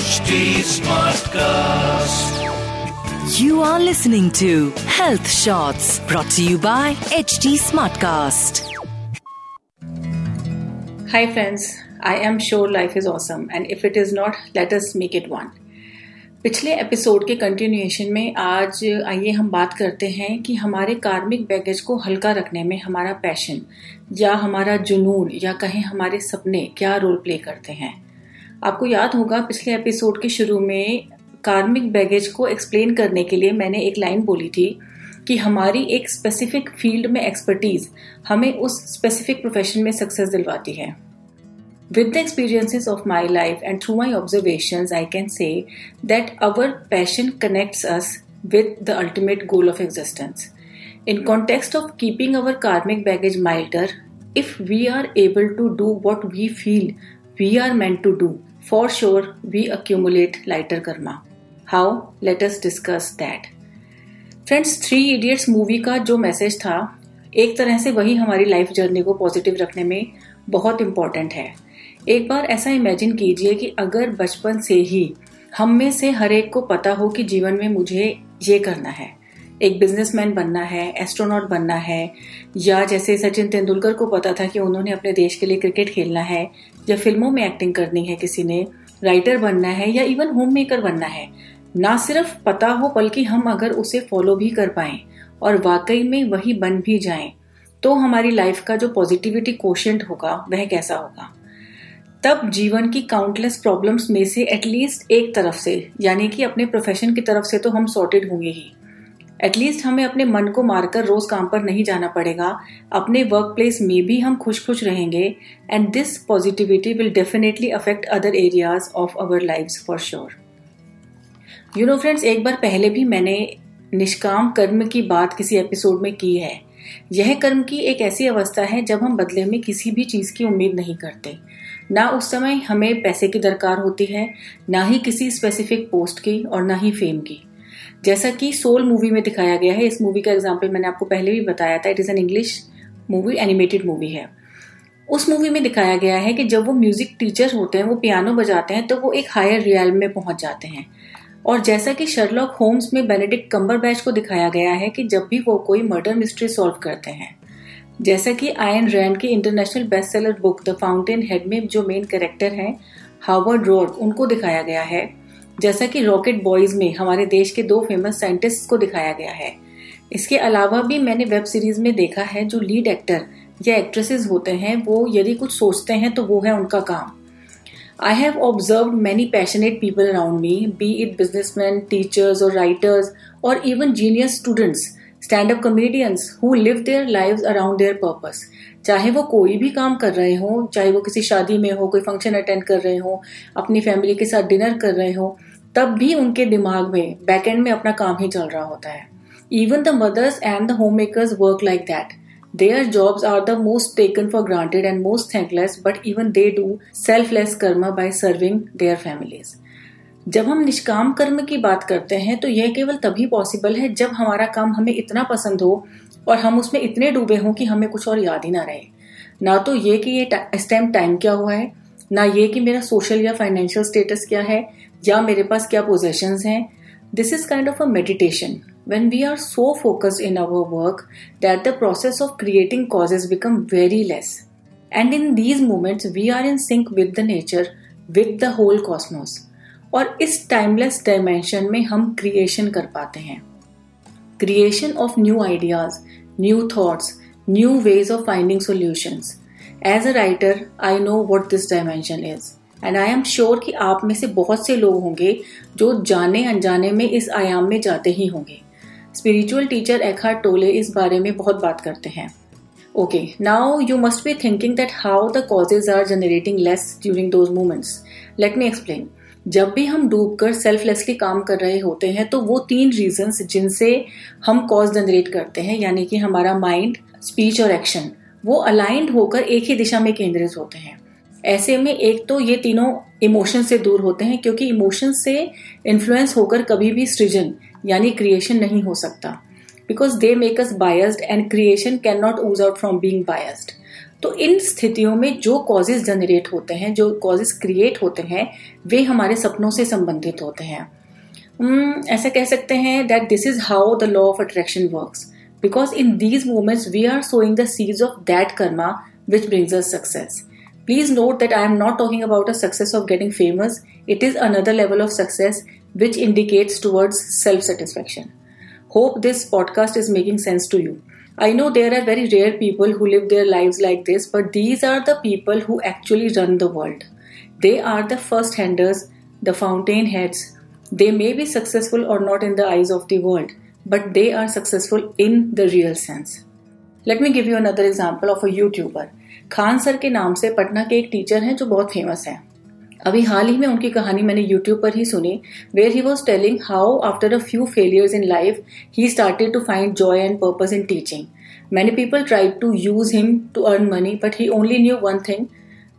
HD Smartcast. You are listening to Health Shots brought to you by HT Smartcast. Hi, friends. I am sure life is awesome, and if it is not, let us make it one. पिछले episode के continuation में आज आइए हम बात करते हैं कि हमारे कार्मिक बैगेज को हल्का रखने में हमारा पैशन या हमारा जुनून या कहें हमारे सपने क्या रोल प्ले करते हैं आपको याद होगा, पिछले एपिसोड के शुरू में कार्मिक बैगेज को एक्सप्लेन करने के लिए मैंने एक लाइन बोली थी कि हमारी एक स्पेसिफिक फ़ील्ड में एक्सपर्टीज हमें उस स्पेसिफिक प्रोफेशन में सक्सेस दिलवाती है। With the experiences of my life and through my observation I can say that our passion connects us with the ultimate goal of existence in context of keeping our karmic baggage milder if we are able to do what we feel we are meant to do for sure, we accumulate lighter karma. How? Let us discuss that. Friends Three Idiots movie का जो message था, एक तरह से वही हमारी life journey को positive रखने में बहुत इंपॉर्टेंट है एक बार ऐसा इमेजिन कीजिए कि अगर बचपन से ही हम में से हर एक को पता हो कि जीवन में मुझे ये करना है एक बिजनेसमैन बनना है एस्ट्रोनॉट बनना है, या जैसे सचिन तेंदुलकर को पता था कि उन्होंने अपने देश के लिए क्रिकेट खेलना है या फ़िल्मों में एक्टिंग करनी है किसी ने राइटर बनना है या इवन होम मेकर बनना है, ना सिर्फ़ पता हो बल्कि हम अगर उसे फॉलो भी कर पाए और वाकई में वही बन भी जाए तो हमारी लाइफ का जो पॉजिटिविटी कोशेंट होगा, वह कैसा होगा? तब जीवन की काउंटलेस प्रॉब्लम्स में से एटलीस्ट एक तरफ़ से, यानी कि अपने प्रोफेशन की तरफ़ से तो हम सॉर्टेड होंगे ही। एटलीस्ट हमें अपने मन को मारकर रोज काम पर नहीं जाना पड़ेगा। अपने वर्क प्लेस में भी हम खुश खुश रहेंगे। And this positivity will definitely affect other areas of our life for sure you know friends एक बार पहले भी मैंने निष्काम कर्म की बात किसी एपिसोड में की है। यह कर्म की एक ऐसी अवस्था है जब हम बदले में किसी भी चीज़ की उम्मीद नहीं करते। ना उस समय हमें पैसे की दरकार होती है, ना ही किसी स्पेसिफिक पोस्ट की और ना ही फेम की। जैसा कि सोल मूवी में दिखाया गया है, इस मूवी का एग्ज़ाम्पल मैंने आपको पहले भी बताया था it is an English movie animated movie है। उस मूवी में दिखाया गया है कि जब वो म्यूज़िक टीचर होते हैं, वो पियानो बजाते हैं तो वो एक हायर रियल में पहुँच जाते हैं। और जैसा कि शर्लॉक होम्स में बेनेडिक्ट कम्बर बैच को दिखाया गया है कि जब भी वो कोई मर्डर मिस्ट्री सॉल्व करते हैं, जैसा कि आयन रैंड की international best seller book the Fountainhead में जो मेन कैरेक्टर हैं हार्वर्ड रोड उनको दिखाया गया है। जैसा कि रॉकेट बॉयज़ में हमारे देश के दो फ़ेमस साइंटिस्ट को दिखाया गया है। इसके अलावा भी मैंने वेब सीरीज़ में देखा है जो लीड एक्टर या एक्ट्रेसेस होते हैं, वो यदि कुछ सोचते हैं तो वो है उनका काम। I have observe many passionate people around me be it businessman teachers और राइटर्स और even genius students stand up comedians who live their live around their purpose चाहे वो कोई भी काम कर रहे हों, चाहे वो किसी शादी में हो, कोई फ़ंक्शन अटेंड कर रहे हों, अपनी फैमिली के साथ डिनर कर रहे हों तब भी उनके दिमाग में बैक एंड में अपना काम ही चल रहा होता है। Even the mothers and the home makers work like that Their jobs are the most taken for granted and most thankless, but even they do selfless karma by serving their families. जब हम निष्काम कर्म की बात करते हैं तो यह केवल तभी पॉसिबल है जब हमारा काम हमें इतना पसंद हो और हम उसमें इतने डूबे हों कि हमें कुछ और याद ही ना रहे। ना तो ये कि ये इस टाइम टाइम क्या हुआ है ना ये कि मेरा सोशल या फाइनेंशियल स्टेटस क्या है या मेरे पास क्या पोजेशन हैं? This is kind of a meditation when we are so focused in our work that the process of creating causes become very less and in these moments we are in sync with the nature with the whole cosmos और इस timeless dimension में हम creation कर पाते हैं। Creation of new ideas new thoughts new ways of finding solutions as a writer I know what this dimension is and I am sure कि आप में से बहुत से लोग होंगे जो जाने अनजाने में इस आयाम में जाते ही होंगे। स्पिरिचुअल टीचर एखा टोले इस बारे में बहुत बात करते हैं। Okay now you must be thinking that how the causes are generating less during those moments let me explain जब भी हम डूब कर सेल्फलेसली काम कर रहे होते हैं तो वो तीन रीजंस जिनसे हम कॉज जनरेट करते हैं, यानी कि हमारा माइंड स्पीच और एक्शन वो अलाइंड होकर एक ही दिशा में केंद्रित होते हैं। ऐसे में एक तो ये तीनों इमोशन से दूर होते हैं क्योंकि इमोशन से इन्फ्लुएंस होकर कभी भी सृजन यानी क्रिएशन नहीं हो सकता। Because they make us biased and creation can not ooze out from being biased तो इन स्थितियों में जो कॉजेज जनरेट होते हैं जो कॉजेज क्रिएट होते हैं वे हमारे सपनों से संबंधित होते हैं। Hmm, ऐसे कह सकते हैं that this is how the law of attraction work because in these moments we are sowing the seize of that karma which brings us success Please note that I am not talking about a success of getting famous. It is another level of success which indicates towards self satisfaction. Hope this podcast is making sense to you. I know there are very rare people who live their lives like this, but these are the people who actually run the world. They are the first handers, the fountain heads. They may be successful or not in the eyes of the world, but they are successful in the real sense. Let me give you another example of a YouTuber. Khan sir के नाम से पटना के एक teacher हैं जो बहुत famous हैं। अभी हाल ही में उनकी कहानी मैंने यूट्यूब पर ही सुनी where he was telling how after a few failures in life he started to find joy and purpose in teaching many people try to use him to earn money but he only knew one thing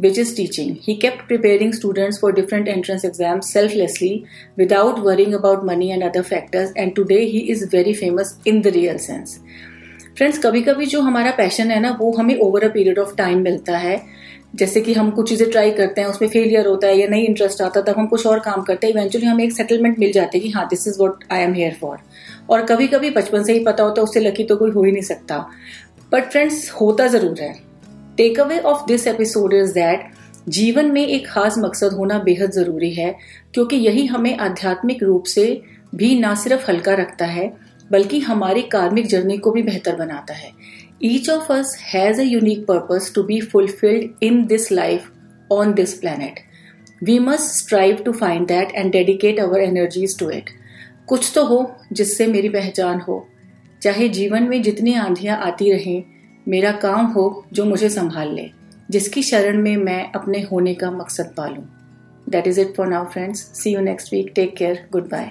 which is teaching he kept preparing students for different entrance exam selflessly without worrying about money and other factors and today he is very famous in the real sense friends कभी कभी जो हमारा passion है ना, वो हमें over a period of time मिलता है। जैसे कि हम कुछ चीज़ें ट्राई करते हैं, उसमें फेलियर होता है या नहीं इंटरेस्ट आता, तब हम कुछ और काम करते हैं इवेंचुअली हमें एक सेटलमेंट मिल जाती है कि हाँ this is what I am here for और कभी कभी बचपन से ही पता होता है, उससे लकी तो कोई हो ही नहीं सकता। बट फ्रेंड्स होता ज़रूर है। Take away of this episode is that जीवन में एक खास मकसद होना बेहद ज़रूरी है, क्योंकि यही हमें आध्यात्मिक रूप से भी ना सिर्फ़ हल्का रखता है बल्कि हमारी कार्मिक जर्नी को भी बेहतर बनाता है। Each of us has a unique to be fulfilled in this life on this planet we must strive to find that and dedicate our energies to it कुछ तो हो जिससे मेरी पहचान हो। चाहे जीवन में जितनी आंधियाँ आती रहें, मेरा काम हो जो मुझे संभाल ले, जिसकी शरण में मैं अपने होने का मकसद पालूं। That is it for now friends see you next week take care good bye